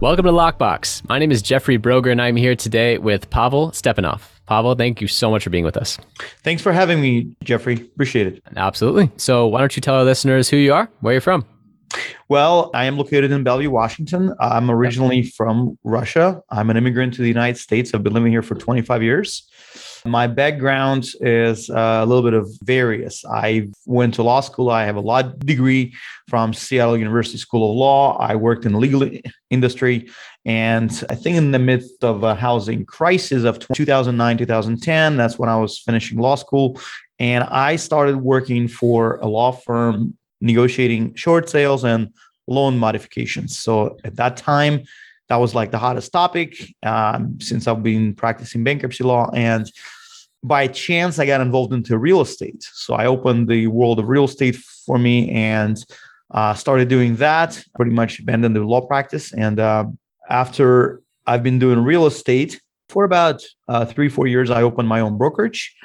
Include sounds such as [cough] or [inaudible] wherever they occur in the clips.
Welcome to Lockbox. My name is Jeffrey Broger, and I'm here today with Pavel Stepanov. Pavel, thank you so much for being with us. Thanks for having me, Jeffrey. Appreciate it. Absolutely. So, why don't you tell our listeners who you are, where you're from? Well, I am located in Bellevue, Washington. I'm originally from Russia. I'm an immigrant to the United States. I've been living here for 25 years. My background is uh, a little bit of various. I went to law school. I have a law degree from Seattle University School of Law. I worked in the legal industry. And I think in the midst of a housing crisis of 2009, 2010, that's when I was finishing law school. And I started working for a law firm negotiating short sales and loan modifications. So at that time, that was like the hottest topic um, since I've been practicing bankruptcy law. And by chance, I got involved into real estate. So I opened the world of real estate for me and uh, started doing that. Pretty much abandoned the law practice. And uh, after I've been doing real estate for about uh, three, four years, I opened my own brokerage.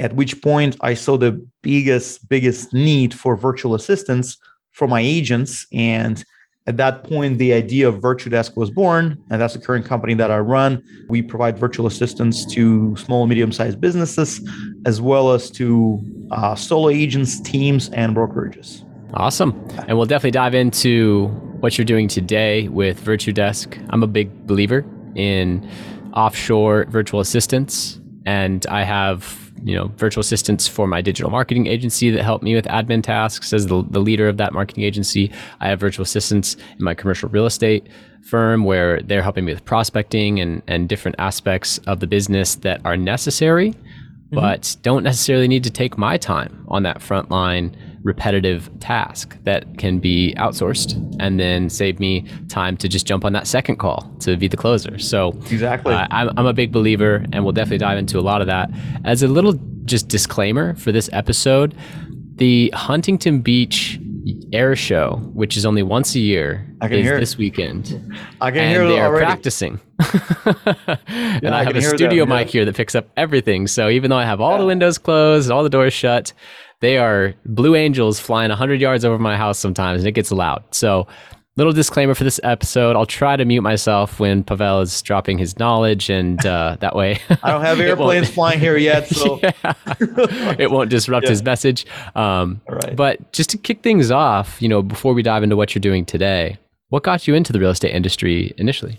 At which point, I saw the biggest, biggest need for virtual assistants for my agents. And at that point, the idea of Virtudesk was born, and that's the current company that I run. We provide virtual assistance to small and medium sized businesses, as well as to uh, solo agents, teams, and brokerages. Awesome. And we'll definitely dive into what you're doing today with Virtudesk. I'm a big believer in offshore virtual assistants, and I have you know virtual assistants for my digital marketing agency that help me with admin tasks. As the, the leader of that marketing agency i have virtual assistants in my commercial real estate firm where they're helping me with prospecting and, and different aspects of the business that are necessary mm-hmm. but don't necessarily need to take my time on that frontline repetitive task that can be outsourced and then save me time to just jump on that second call to be the closer. So exactly, uh, I'm, I'm a big believer, and we'll definitely dive into a lot of that. As a little just disclaimer for this episode, the Huntington Beach air show, which is only once a year, I can is hear this it. weekend. [laughs] I can and hear they are already. practicing. [laughs] and Yeah, I I have a studio them, yeah. mic here that picks up everything. So even though I have all the windows closed, all the doors shut, they are blue angels flying 100 yards over my house sometimes, and it gets loud. So little disclaimer for this episode i'll try to mute myself when pavel is dropping his knowledge and uh, [laughs] that way I don't have [laughs] airplanes flying here yet, so [laughs] Yeah. it won't disrupt Yeah. his message. Um, right. But just to kick things off, you know, before we dive into what you're doing today, what got you into the real estate industry initially?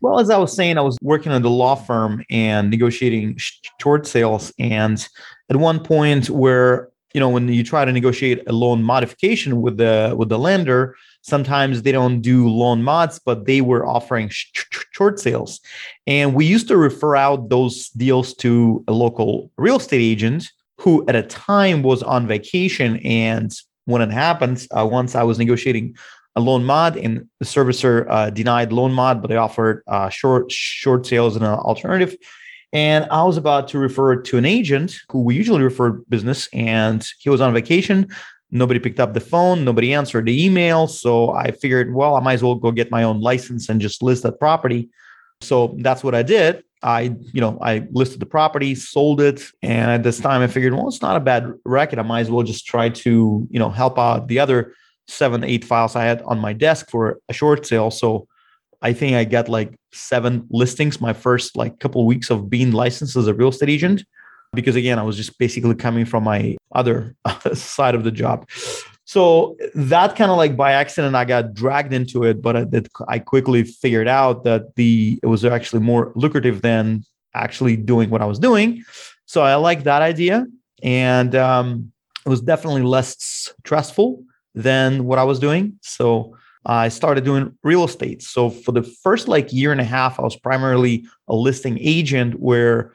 Well, as I was saying, I was working at the law firm and negotiating short sales. And at one point where, you know, when you try to negotiate a loan modification with the with the lender, sometimes they don't do loan mods, but they were offering sh- sh- short sales. And we used to refer out those deals to a local real estate agent who at a time was on vacation. And when it happened, uh, once I was negotiating a loan mod and the servicer uh, denied loan mod, but they offered uh, short short sales and an alternative. And I was about to refer to an agent who we usually refer business, and he was on vacation. Nobody picked up the phone, nobody answered the email. So I figured, well, I might as well go get my own license and just list that property. So that's what I did. I, you know, I listed the property, sold it, and at this time I figured, well, it's not a bad racket. I might as well just try to, you know, help out the other seven, eight files I had on my desk for a short sale. So I think I got like seven listings my first like couple of weeks of being licensed as a real estate agent because again I was just basically coming from my other [laughs] side of the job. So that kind of like by accident I got dragged into it, but I, I quickly figured out that the it was actually more lucrative than actually doing what I was doing. So I like that idea, and um, it was definitely less stressful than what I was doing. So I started doing real estate. So for the first like year and a half, I was primarily a listing agent where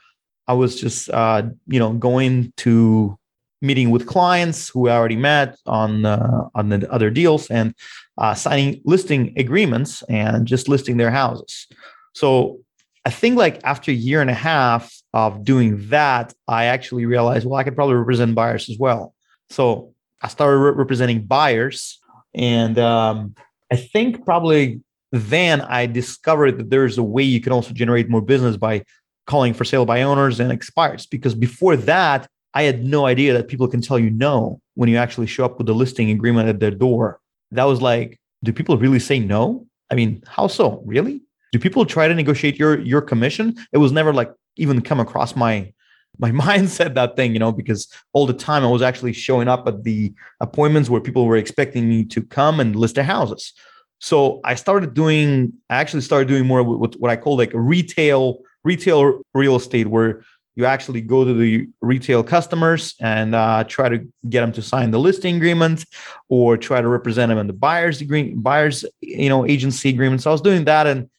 I was just uh, you know going to meeting with clients who I already met on uh, on the other deals and uh, signing listing agreements and just listing their houses. So I think like after a year and a half of doing that, I actually realized well I could probably represent buyers as well. So I started re- representing buyers and um, I think probably then I discovered that there's a way you can also generate more business by calling for sale by owners and expires. Because before that, I had no idea that people can tell you no when you actually show up with the listing agreement at their door. That was like, do people really say no? I mean, how so? Really? Do people try to negotiate your your commission? It was never like even come across my my [laughs] mind said that thing, you know, because all the time I was actually showing up at the appointments where people were expecting me to come and list their houses. So I started doing, I actually started doing more with what I call like retail, retail real estate, where you actually go to the retail customers and uh, try to get them to sign the listing agreement or try to represent them in the buyer's agreement, buyer's, you know, agency agreement. So I was doing that. And,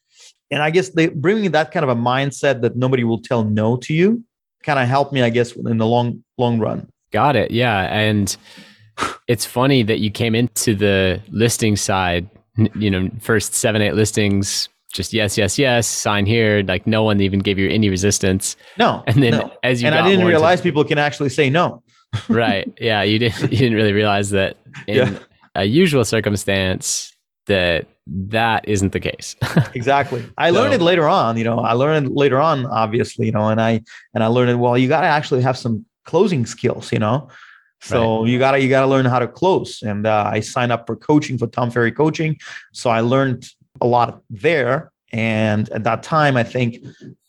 and I guess they bringing that kind of a mindset that nobody will tell no to you kind of helped me, I guess, in the long long run. Got it. Yeah, and it's funny that you came into the listing side. You know, first seven eight listings, just yes, yes, yes, sign here. Like no one even gave you any resistance. No, [laughs] and then no. as you and I didn't realize people can actually say no. [laughs] right. Yeah, you didn't. You didn't really realize that in yeah. a usual circumstance that that isn't the case. [laughs] exactly. I so, learned it later on, you know, I learned later on, obviously, you know, and I, and I learned it, well, you got to actually have some closing skills, you know? So right. you gotta, you gotta learn how to close. And uh, I signed up for coaching for Tom Ferry coaching. So I learned a lot there. And at that time, I think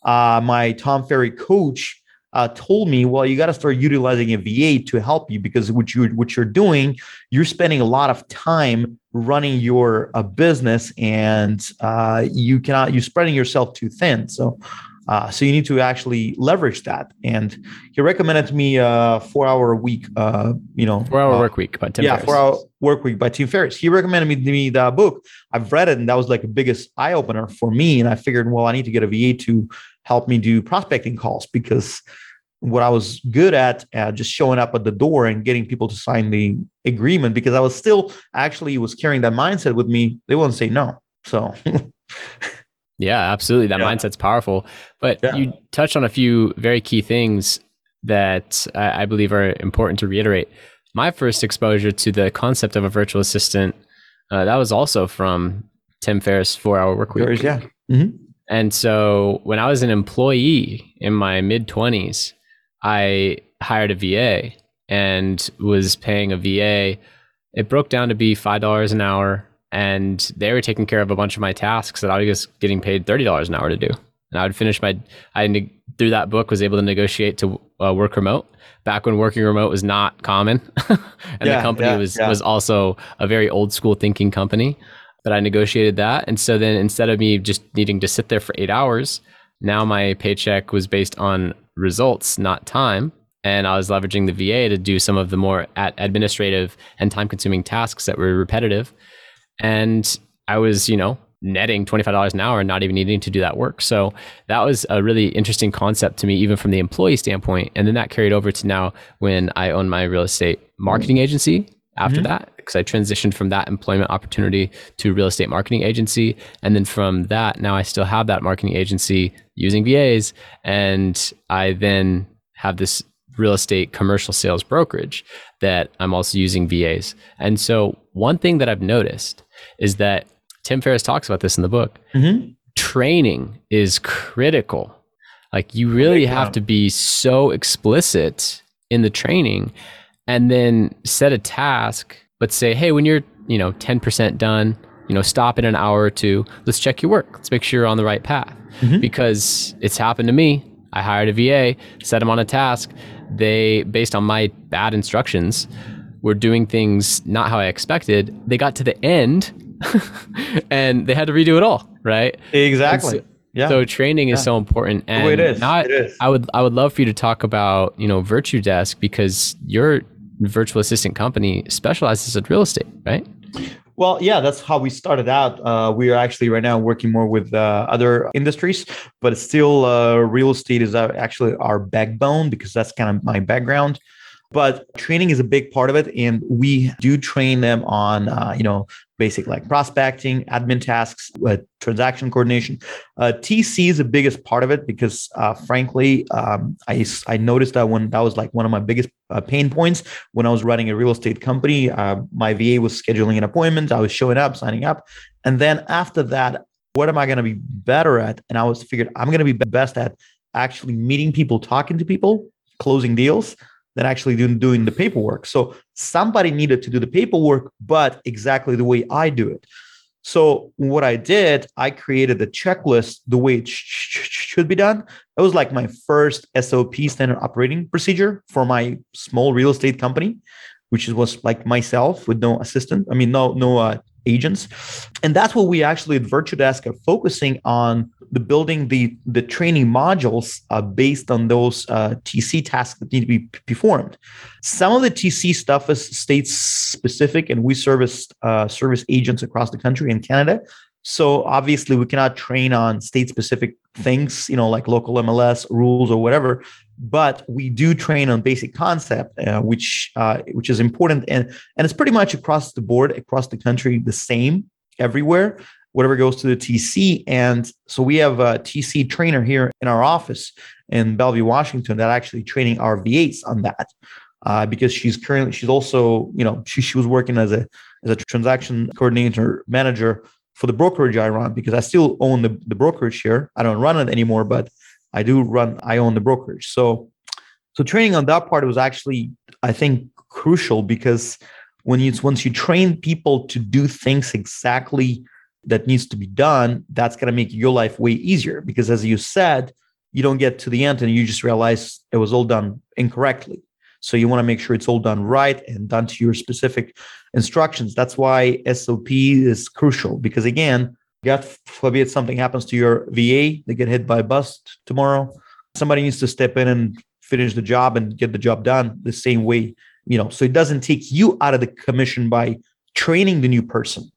uh, my Tom Ferry coach uh, told me, well, you got to start utilizing a VA to help you because what you what you're doing, you're spending a lot of time running your uh, business, and uh, you cannot you're spreading yourself too thin. So. Uh, so you need to actually leverage that. And he recommended me a four-hour week. Uh, you know, four-hour uh, work week by Tim. Yeah, Ferriss. four-hour work week by Tim Ferriss. He recommended me, me that book. I've read it, and that was like the biggest eye opener for me. And I figured, well, I need to get a VA to help me do prospecting calls because what I was good at, uh, just showing up at the door and getting people to sign the agreement because I was still actually was carrying that mindset with me. They wouldn't say no. So, [laughs] yeah, absolutely. That yeah. mindset's powerful. But yeah. you touched on a few very key things that I, I believe are important to reiterate. My first exposure to the concept of a virtual assistant, uh, that was also from Tim Ferriss' Four Hour Work Week. Yeah. Mm-hmm. And so when I was an employee in my mid 20s, I hired a VA and was paying a VA. It broke down to be five dollars an hour, and they were taking care of a bunch of my tasks that I was getting paid thirty dollars an hour to do. And I would finish my. I through that book was able to negotiate to uh, work remote back when working remote was not common, [laughs] and yeah, the company yeah, was yeah. was also a very old school thinking company. But I negotiated that, and so then instead of me just needing to sit there for eight hours, now my paycheck was based on results, not time. And I was leveraging the VA to do some of the more administrative and time consuming tasks that were repetitive. And I was, you know, netting $25 an hour and not even needing to do that work. So that was a really interesting concept to me, even from the employee standpoint. And then that carried over to now when I own my real estate marketing agency after mm-hmm. that because I transitioned from that employment opportunity to real estate marketing agency. And then from that, now I still have that marketing agency using VAs. And I then have this real estate commercial sales brokerage that I'm also using VAs. And so, one thing that I've noticed is that Tim Ferriss talks about this in the book. Mm-hmm. Training is critical. Like, you really have to be so explicit in the training and then set a task, but say, hey, when you're, you know, 10% done, you know, stop in an hour or two. Let's check your work. Let's make sure you're on the right path. Mm-hmm. Because it's happened to me. I hired a VA, set them on a task. They, based on my bad instructions, were doing things not how I expected. They got to the end [laughs] and they had to redo it all, right? Exactly. So, yeah. So training is yeah. so important. And it is. Not, it is. I would I would love for you to talk about, you know, Virtudesk because your virtual assistant company specializes in real estate, right? Well, yeah, that's how we started out. Uh, we are actually right now working more with uh, other industries, but still, uh, real estate is uh, actually our backbone because that's kind of my background but training is a big part of it. And we do train them on uh, you know basic like prospecting admin tasks uh, transaction coordination. Uh, tc is the biggest part of it because uh, frankly um, I, I noticed that when that was like one of my biggest uh, pain points when i was running a real estate company uh, my va was scheduling an appointment. I was showing up signing up. And then after that what am i going to be better at? And i was figured i'm going to be best at actually meeting people talking to people closing deals than actually doing, doing the paperwork. So somebody needed to do the paperwork, but exactly the way I do it. So what I did, I created the checklist the way it sh- should be done. It was like my first SOP standard operating procedure for my small real estate company, which was like myself with no assistant. I mean, no no uh, agents, and that's what we actually at Virtudesk are focusing on the building the the training modules uh, based on those uh, TC tasks that need to be performed. Some of the TC stuff is state specific, and we service uh, service agents across the country in Canada. So obviously, we cannot train on state specific things, you know, like local MLS rules or whatever. But we do train on basic concept, uh, which uh, which is important, and and it's pretty much across the board, across the country, the same everywhere whatever goes to the TC. And so we have a TC trainer here in our office in Bellevue, Washington, that actually training our VAs on that. Uh, because she's currently she's also you know she she was working as a as a transaction coordinator manager for the brokerage I run because I still own the, the brokerage here. I don't run it anymore, but I do run I own the brokerage. So so training on that part was actually I think crucial because when you once you train people to do things exactly that needs to be done, that's going to make your life way easier because, as you said, you don't get to the end and you just realize it was all done incorrectly. So you want to make sure it's all done right and done to your specific instructions. That's why SOP is crucial because, again, God forbid something happens to your VA, they get hit by a bus tomorrow. Somebody needs to step in and finish the job and get the job done the same way, you know. So it doesn't take you out of the commission by training the new person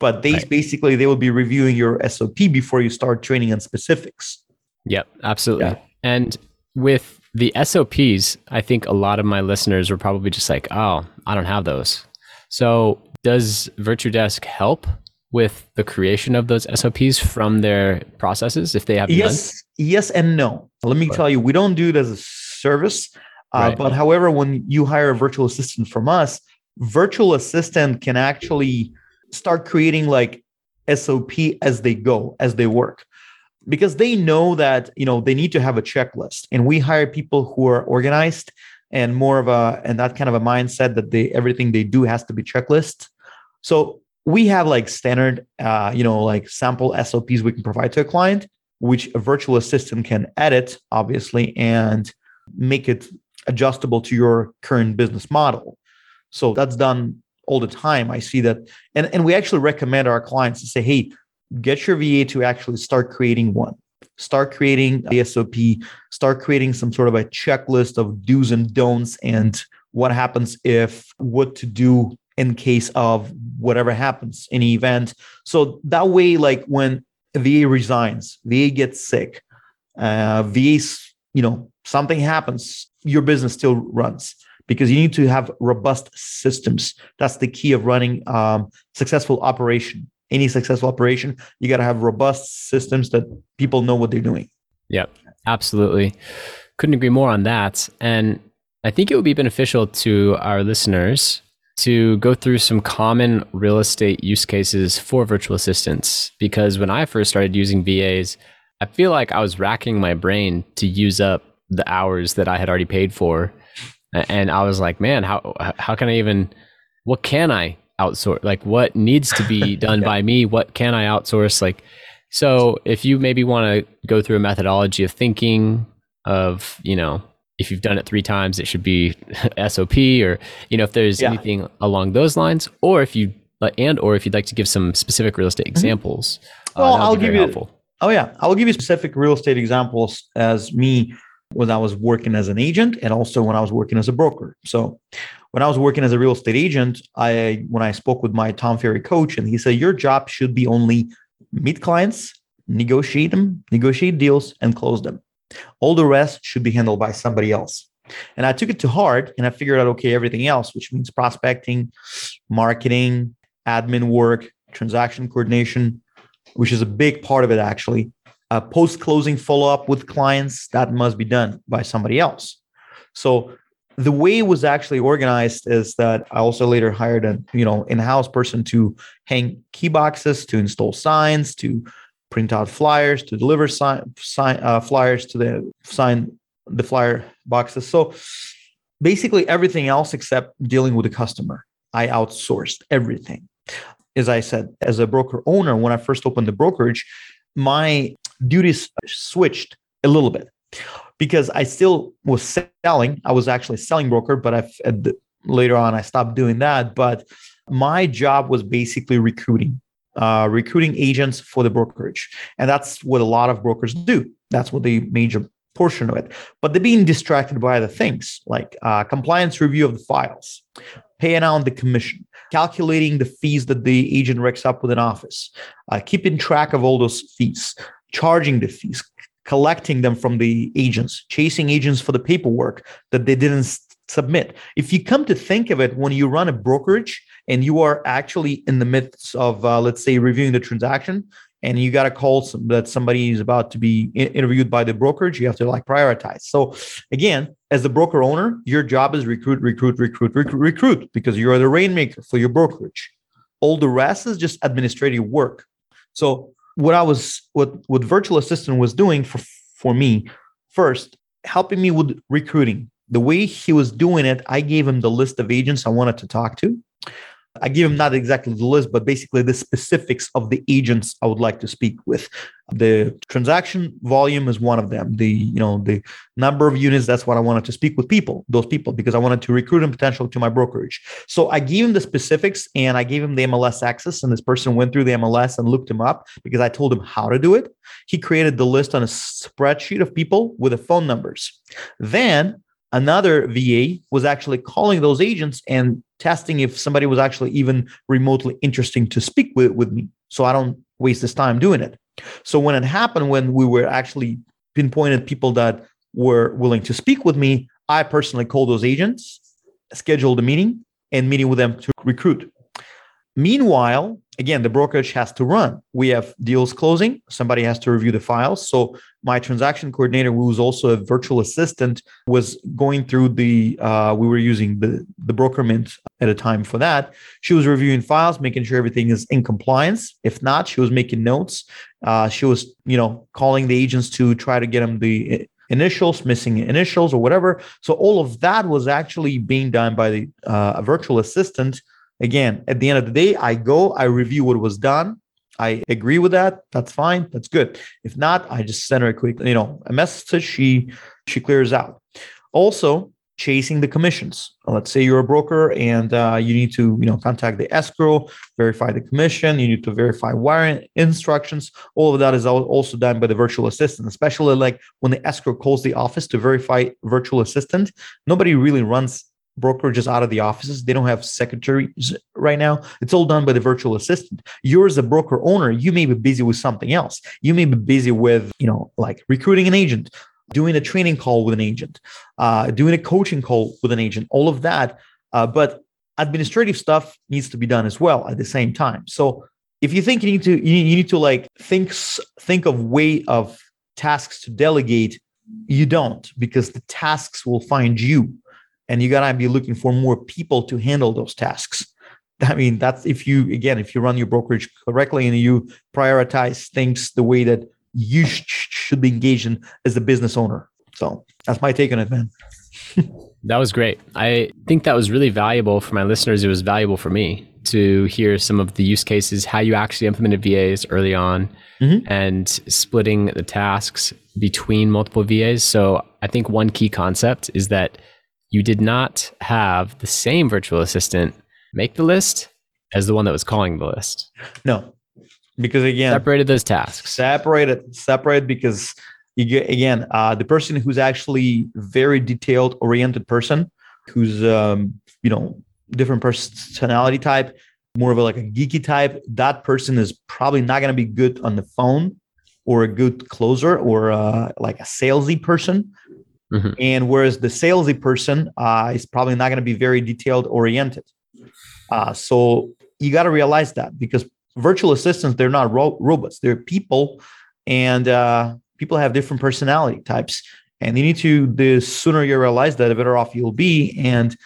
but they right. basically they will be reviewing your SOP before you start training on specifics. Yep, absolutely. Yeah. And with the SOPs, I think a lot of my listeners were probably just like, "Oh, I don't have those." So, does Virtudesk help with the creation of those SOPs from their processes if they have Yes, none? yes and no. Let me tell you, we don't do it as a service, uh, right. but however, when you hire a virtual assistant from us, virtual assistant can actually start creating like SOP as they go, as they work. Because they know that, you know, they need to have a checklist. And we hire people who are organized and more of a and that kind of a mindset that they everything they do has to be checklist. So we have like standard uh, you know, like sample SOPs we can provide to a client, which a virtual assistant can edit, obviously, and make it adjustable to your current business model. So that's done all the time. I see that. And, and we actually recommend our clients to say, hey, get your VA to actually start creating one. Start creating the SOP, start creating some sort of a checklist of do's and don'ts and what happens if, what to do in case of whatever happens, any event. So that way, like when VA resigns, VA gets sick, uh, VA's, you know, something happens, your business still runs because you need to have robust systems. That's the key of running um, successful operation. Any successful operation, you got to have robust systems that people know what they're doing. Yep, absolutely. Couldn't agree more on that. And I think it would be beneficial to our listeners to go through some common real estate use cases for virtual assistants because when I first started using VAs, I feel like I was racking my brain to use up the hours that I had already paid for. And I was like, man, how how can I even what can I outsource? Like what needs to be [laughs] done yeah. by me? What can I outsource? Like so if you maybe want to go through a methodology of thinking of, you know, if you've done it three times, it should be [laughs] SOP or, you know, if there's yeah. anything along those lines, or if you, and, or if you'd like to give some specific real estate mm-hmm. examples. Uh, well, uh, I'll give you, helpful. oh yeah, I'll give you specific real estate examples as me when I was working as an agent and also when I was working as a broker. So when I was working as a real estate agent, I, when I spoke with my Tom Ferry coach and he said, your job should be only meet clients, negotiate them, negotiate deals and close them. All the rest should be handled by somebody else. And I took it to heart and I figured out, okay, everything else, which means prospecting, marketing, admin work, transaction coordination, which is a big part of it actually. Uh, Post closing follow up with clients, that must be done by somebody else. So the way it was actually organized is that I also later hired a you know in-house person to hang key boxes, to install signs, to print out flyers, to deliver sign, sign uh, flyers to the sign the flyer boxes. So basically everything else except dealing with the customer, I outsourced everything. As I said, as a broker owner, when I first opened the brokerage, my duties switched a little bit because I still was selling. I was actually a selling broker, but I've later on I stopped doing that. But my job was basically recruiting uh, recruiting agents for the brokerage. And that's what a lot of brokers do. That's what the major portion of it. But they're being distracted by other things like uh, compliance review of the files, paying out the commission, calculating the fees that the agent racks up with an office, uh, keeping track of all those fees, charging the fees, collecting them from the agents, chasing agents for the paperwork that they didn't submit. If you come to think of it, when you run a brokerage and you are actually in the midst of, uh, let's say, reviewing the transaction, and you got a call some, that somebody is about to be interviewed by the brokerage, you have to like prioritize. So again, as the broker owner, your job is recruit, recruit, recruit, recruit, recruit, because you're the rainmaker for your brokerage. All the rest is just administrative work. So what I was, what what virtual assistant was doing for for me, first helping me with recruiting, the way he was doing it, I gave him the list of agents I wanted to talk to. I gave him not exactly the list, but basically the specifics of the agents I would like to speak with. The transaction volume is one of them. The you know the number of units. That's what I wanted to speak with people, those people, because I wanted to recruit them potential to my brokerage. So I gave him the specifics and I gave him the MLS access, and this person went through the MLS and looked him up because I told him how to do it. He created the list on a spreadsheet of people with the phone numbers. Then another VA was actually calling those agents and testing if somebody was actually even remotely interesting to speak with, with me. So I don't waste this time doing it. So when it happened, when we were actually pinpointed people that were willing to speak with me, I personally called those agents, scheduled a meeting, and meeting with them to recruit. Meanwhile, again, the brokerage has to run. We have deals closing. Somebody has to review the files. So my transaction coordinator, who was also a virtual assistant, was going through the. Uh, we were using the the Brokermint at a time for that. She was reviewing files, making sure everything is in compliance. If not, she was making notes. Uh, she was, you know, calling the agents to try to get them the initials, missing initials, or whatever. So all of that was actually being done by the uh, virtual assistant Again, at the end of the day, I go, I review what was done. I agree with that. That's fine. That's good. If not, I just send her a quick, you know, a message. She she clears out. Also, chasing the commissions. Let's say you're a broker and uh, you need to, you know, contact the escrow, verify the commission. You need to verify wiring instructions. All of that is also done by the virtual assistant. Especially like when the escrow calls the office to verify virtual assistant, nobody really runs brokerages out of the offices. They don't have secretaries right now. It's all done by the virtual assistant. You're as a broker owner, you may be busy with something else. You may be busy with, you know, like recruiting an agent, doing a training call with an agent, uh, doing a coaching call with an agent, all of that. Uh, but administrative stuff needs to be done as well at the same time. So if you think you need to, you need to like think think of way of tasks to delegate. You don't because the tasks will find you and you gotta be looking for more people to handle those tasks. [laughs] I mean, that's if you again, if you run your brokerage correctly and you prioritize things the way that you sh- should be engaged in as a business owner. So that's my take on it, man. [laughs] that was great. I think that was really valuable for my listeners. It was valuable for me to hear some of the use cases, how you actually implemented VAs early on, mm-hmm. and splitting the tasks between multiple VAs. So I think one key concept is that you did not have the same virtual assistant make the list as the one that was calling the list. No, because again, separated those tasks. Separated, separate because you get again uh, the person who's actually very detailed oriented person who's um, you know different personality type, more of a like a geeky type. That person is probably not going to be good on the phone or a good closer or uh, like a salesy person Mm-hmm. And whereas the salesy person uh, is probably not going to be very detailed oriented. Uh, so you got to realize that because virtual assistants, they're not ro- robots, they're people, and uh, people have different personality types. And you need to, the sooner you realize that, the better off you'll be. And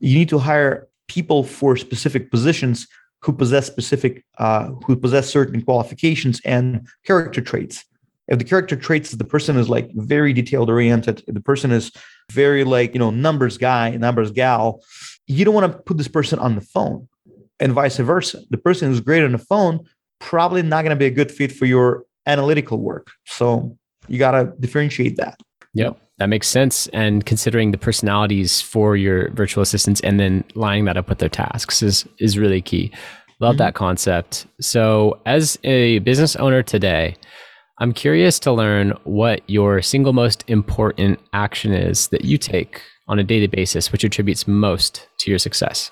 you need to hire people for specific positions who possess specific, uh, who possess certain qualifications and character traits if the character traits the person is like very detailed oriented the person is very like you know numbers guy numbers gal you don't want to put this person on the phone and vice versa. The person who's great on the phone probably not going to be a good fit for your analytical work. So you got to differentiate that. Yep that makes sense. And considering the personalities for your virtual assistants and then lining that up with their tasks is is really key. Love mm-hmm. that concept. So as a business owner today I'm curious to learn what your single most important action is that you take on a daily basis, which attributes most to your success.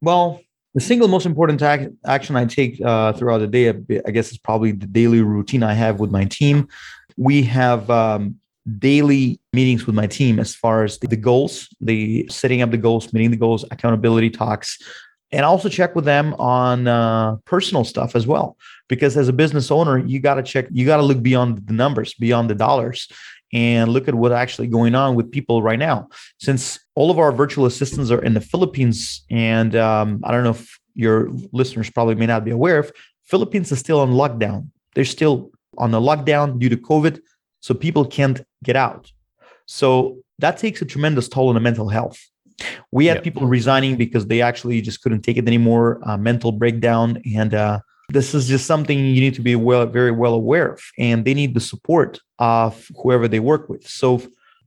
Well, the single most important ac- action I take uh, throughout the day, I guess, is probably the daily routine I have with my team. We have um, daily meetings with my team as far as the, the goals, the setting up the goals, meeting the goals, accountability talks, and also check with them on uh, personal stuff as well. Because as a business owner you got to check you got to look beyond the numbers beyond the dollars and look at what's actually going on with people right now. Since all of our virtual assistants are in the philippines and um, i don't know if your listeners probably may not be aware of philippines is still on lockdown. They're still on the lockdown due to covid so people can't get out. So that takes a tremendous toll on the mental health we had yep. people resigning because they actually just couldn't take it anymore, uh, mental breakdown. And uh, this is just something you need to be well, very well aware of. And they need the support of whoever they work with. So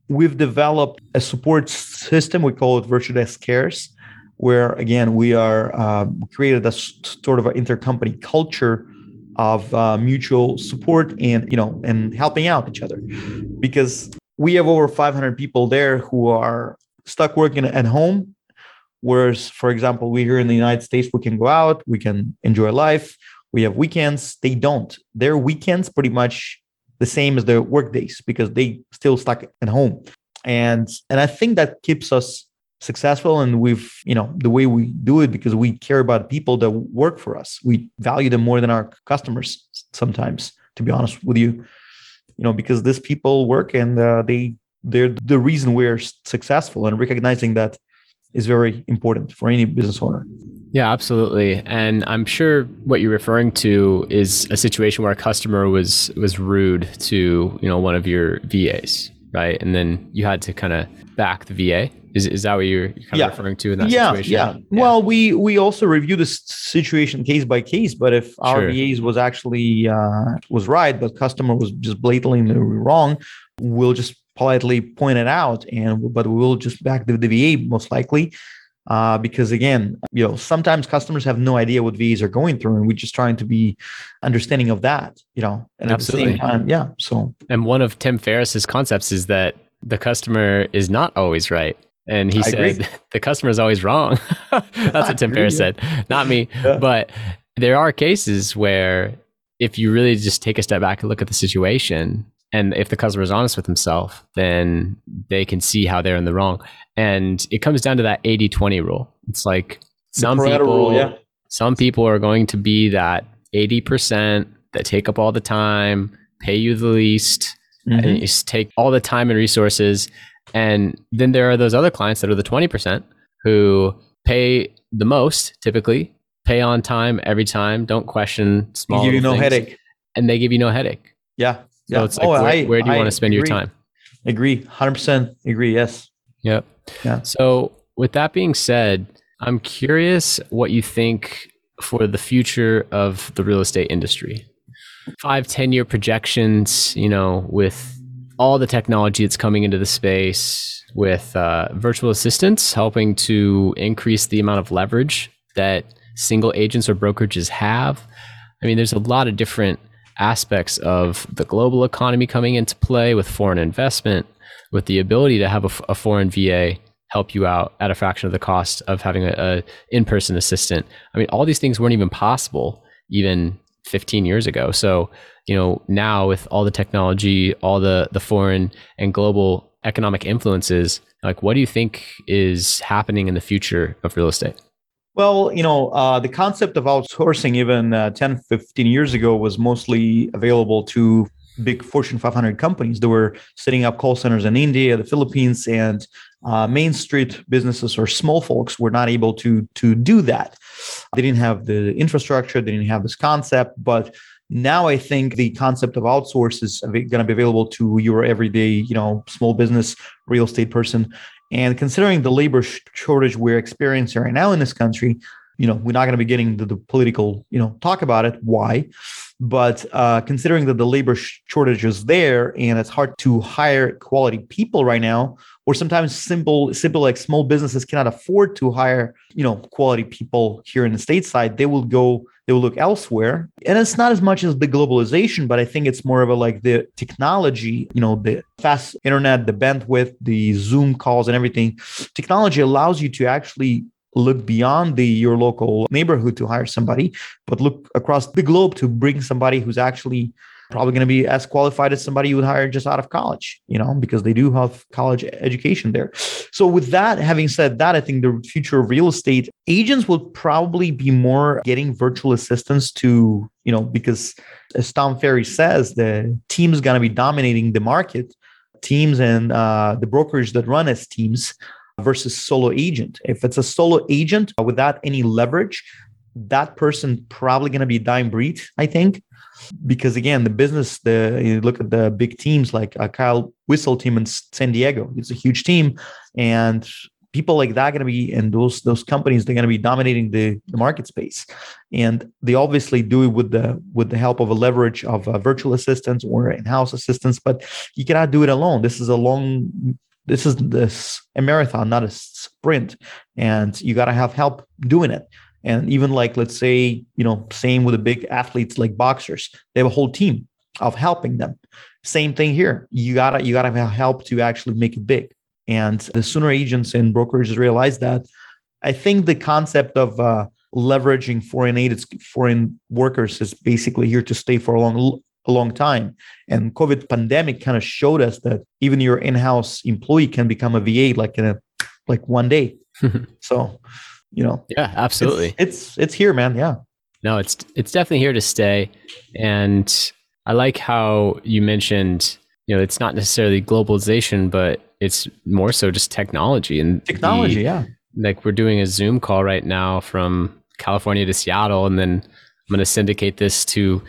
we've developed a support system. We call it Virtudesk Cares, where again, we are um, created a sort of an intercompany culture of uh, mutual support and you know and helping out each other because we have over 500 people there who are stuck working at home. Whereas, for example, we here in the United States, we can go out, we can enjoy life, we have weekends. They don't. Their weekends pretty much the same as their work days because they still stuck at home. And and I think that keeps us successful and we've you know the way we do it because we care about people that work for us we value them more than our customers sometimes to be honest with you you know because these people work and uh, they they're the reason we're successful and recognizing that is very important for any business owner yeah absolutely and i'm sure what you're referring to is a situation where a customer was was rude to you know one of your vas right and then you had to kind of back the va is, is that what you're, kind yeah. of referring to in that yeah, situation? Yeah. yeah. Well, we we also review the situation case by case. But if our sure. VAs was actually uh, was right, but customer was just blatantly wrong, we'll just politely pointed out and but we will just back the, the va most likely uh, because again you know sometimes customers have no idea what vas are going through and we're just trying to be understanding of that you know and Absolutely. at the same time yeah so and one of tim ferriss's concepts is that the customer is not always right and he I said agree. [laughs] the customer is always wrong [laughs] that's what tim ferriss said not me [laughs] yeah. but there are cases where if you really just take a step back and look at the situation and if the customer is honest with himself, then they can see how they're in the wrong. And it comes down to that 80 20 rule. It's like some people, rule, yeah. some people are going to be that 80% that take up all the time, pay you the least, mm-hmm. and just take all the time and resources. And then there are those other clients that are the 20% who pay the most typically, pay on time every time, don't question small They give you no things, headache. and they give you no headache. Yeah. So yeah. it's like, Oh, where, I- where do you I want to spend your agree. time? Agree. 100% agree. Yes. Yep. Yeah. So, with that being said, I'm curious what you think for the future of the real estate industry. Five, 10 year projections, you know, with all the technology that's coming into the space, with uh, virtual assistants helping to increase the amount of leverage that single agents or brokerages have. I mean, there's a lot of different aspects of the global economy coming into play with foreign investment, with the ability to have a foreign VA help you out at a fraction of the cost of having a, a in-person assistant. I mean, all these things weren't even possible even 15 years ago. So, you know, now with all the technology, all the the foreign and global economic influences, like what do you think is happening in the future of real estate? Well, you know, uh, the concept of outsourcing even uh, 10, 15 years ago was mostly available to big Fortune 500 companies that were setting up call centers in India, the Philippines, and uh, Main Street businesses or small folks were not able to to do that. They didn't have the infrastructure, they didn't have this concept, but now I think the concept of outsource is going to be available to your everyday, you know, small business real estate person. And considering the labor sh- shortage we're experiencing right now in this country, you know, we're not going to be getting to the political, you know, talk about it. Why? But uh, considering that the labor sh- shortage is there and it's hard to hire quality people right now, or sometimes simple, simple like small businesses cannot afford to hire, you know, quality people here in the stateside, they will go, they will look elsewhere. And it's not as much as the globalization, but I think it's more of a like the technology, you know, the fast internet, the bandwidth, the Zoom calls and everything. Technology allows you to actually look beyond the your local neighborhood to hire somebody but look across the globe to bring somebody who's actually probably going to be as qualified as somebody you would hire just out of college you know because they do have college education there so with that having said that i think the future of real estate agents will probably be more getting virtual assistants to you know because as tom ferry says the team is going to be dominating the market teams and uh, the brokers that run as teams versus solo agent. If it's a solo agent without any leverage, that person probably going to be dime breed, I think. Because again, the business, the you look at the big teams like uh, Kyle Whissel team in San Diego. It's a huge team, and people like that are going to be and those those companies they're going to be dominating the, the market space. And they obviously do it with the with the help of a leverage of uh, virtual assistants or in-house assistants but you cannot do it alone. This is a long this is this a marathon not a sprint. And you got to have help doing it and even like let's say you know same with the big athletes like boxers they have a whole team of helping them same thing here you gotta you gotta have help to actually make it big and the sooner agents and brokers realize that i think the concept of uh, leveraging foreign aid its foreign workers is basically here to stay for a long a long time. And COVID pandemic kind of showed us that even your in-house employee can become a VA like in a like one day. [laughs] so, you know. Yeah, absolutely. It's, it's it's here, man. Yeah. No, it's it's definitely here to stay. And I like how you mentioned, you know, it's not necessarily globalization, but it's more so just technology and technology, the, yeah. Like we're doing a Zoom call right now from California to Seattle and then I'm going to syndicate this to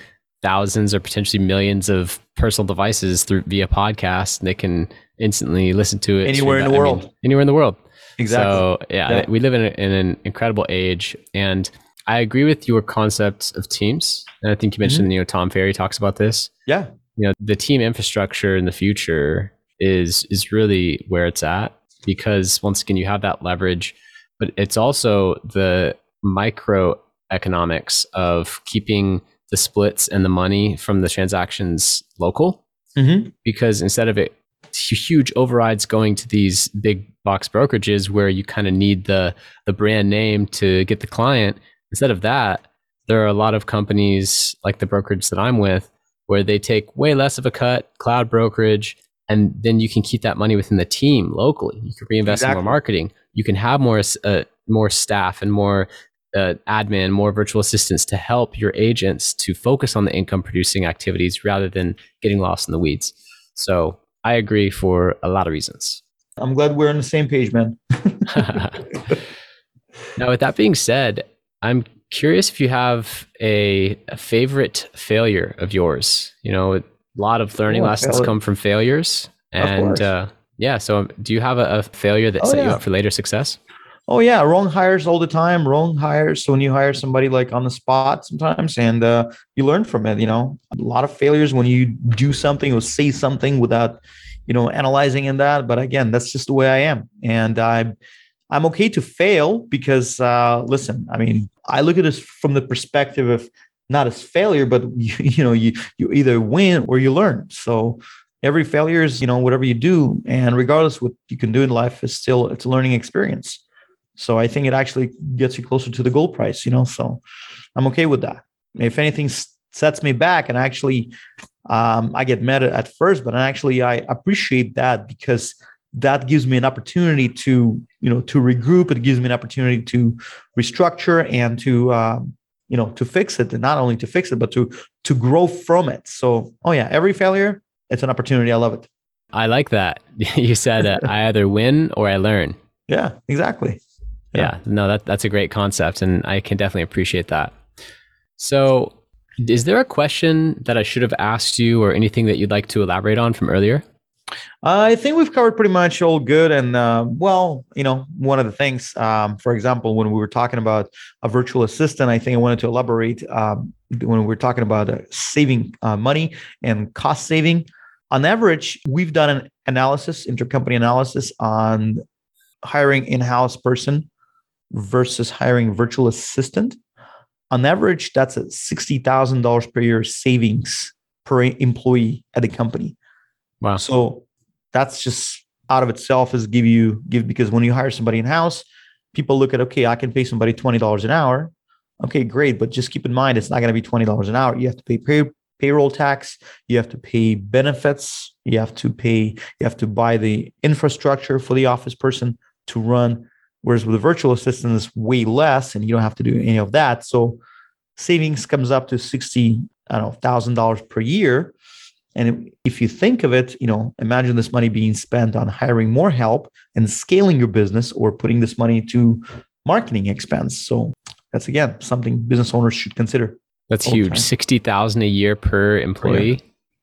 thousands or potentially millions of personal devices through via podcast. And they can instantly listen to it anywhere in the I world. Mean, anywhere in the world. Exactly. So yeah, yeah. we live in, a, in, an incredible age, and I agree with your concept of teams. And I think you mentioned, mm-hmm. you know, Tom Ferry talks about this. Yeah. You know, the team infrastructure in the future is is really where it's at because once again, you have that leverage, but it's also the microeconomics of keeping the splits and the money from the transactions local. Mm-hmm. Because instead of it huge overrides going to these big box brokerages where you kind of need the the brand name to get the client, instead of that, there are a lot of companies like the brokerage that I'm with where they take way less of a cut, cloud brokerage, and then you can keep that money within the team locally. You can reinvest exactly. in more marketing. You can have more uh, more staff and more uh, admin, more virtual assistants to help your agents to focus on the income producing activities rather than getting lost in the weeds. So I agree for a lot of reasons. I'm glad we're on the same page, man. [laughs] now, with that being said, I'm curious if you have a, a favorite failure of yours. You know, a lot of learning Oh, lessons failure. come from failures. And uh, yeah, so do you have a, a failure that Oh, set you up for later success? Oh yeah, wrong hires all the time. Wrong hires. So when you hire somebody like on the spot sometimes, and uh, you learn from it. You know, a lot of failures when you do something or say something without, you know, analyzing in that. But again, that's just the way I am, and I'm I'm okay to fail because uh, listen, I mean, I look at this from the perspective of not as failure, but you, [laughs] you know, you you either win or you learn. So every failure is you know whatever you do, and regardless what you can do in life is still it's a learning experience. So I think it actually gets you closer to the goal price, you know. So I'm okay with that. If anything sets me back, and actually, um, I get mad at, first, but actually I appreciate that because that gives me an opportunity to, you know, to regroup. It gives me an opportunity to restructure and to, um, you know, to fix it, and not only to fix it, but to to grow from it. So, oh yeah, every failure, it's an opportunity. I love it. I like that. [laughs] you said uh, I either win or I learn. Yeah, exactly. Yeah. no, that that's a great concept, and I can definitely appreciate that. So, is there a question that I should have asked you, or anything that you'd like to elaborate on from earlier? I think we've covered pretty much all good. And uh, well, you know, one of the things, um, for example, when we were talking about a virtual assistant, I think I wanted to elaborate um, when we were talking about uh, saving uh, money and cost saving. On average, we've done an analysis, intercompany analysis on hiring in-house person versus hiring virtual assistant. On average, that's a sixty thousand dollars per year savings per employee at the company. Wow. So that's just out of itself is give you give because when you hire somebody in house, people look at okay, I can pay somebody twenty dollars an hour. Okay, great, but just keep in mind it's not going to be twenty dollars an hour. You have to pay pay payroll tax, you have to pay benefits, you have to pay, you have to buy the infrastructure for the office person to run. Whereas with a virtual assistant, it's way less, and you don't have to do any of that. So savings comes up to sixty, I don't know, thousand dollars per year. And if you think of it, you know, imagine this money being spent on hiring more help and scaling your business or putting this money to marketing expense. So that's again something business owners should consider. That's huge. time. Sixty thousand a year per employee.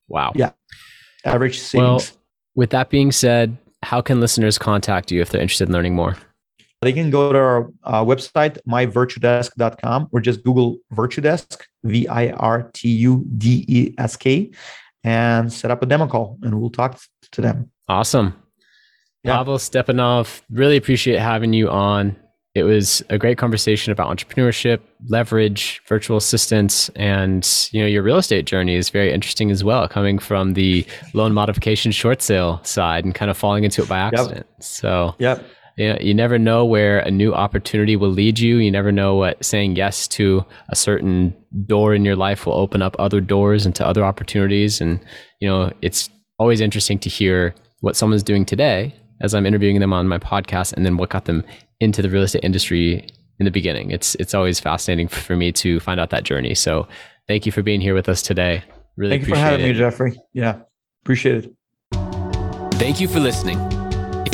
Wow. Yeah. Average savings. Well, with that being said, how can listeners contact you if they're interested in learning more? They can go to our uh, website, myvirtudesk.com, or just Google Virtudesk, V I R T U D E S K, and set up a demo call and we'll talk to them. Awesome. Yeah. Pavel Stepanov, really appreciate having you on. It was a great conversation about entrepreneurship, leverage, virtual assistants, and you know your real estate journey is very interesting as well, coming from the loan modification short sale side and kind of falling into it by accident. So Yep. You, know, you never know where a new opportunity will lead you. You never know what saying yes to a certain door in your life will open up other doors into other opportunities. And, you know, it's always interesting to hear what someone's doing today as I'm interviewing them on my podcast and then what got them into the real estate industry in the beginning. It's, it's always fascinating for me to find out that journey. So thank you for being here with us today. Really Thank you for appreciate having it. me, Jeffrey. Yeah. Appreciate it. Thank you for listening.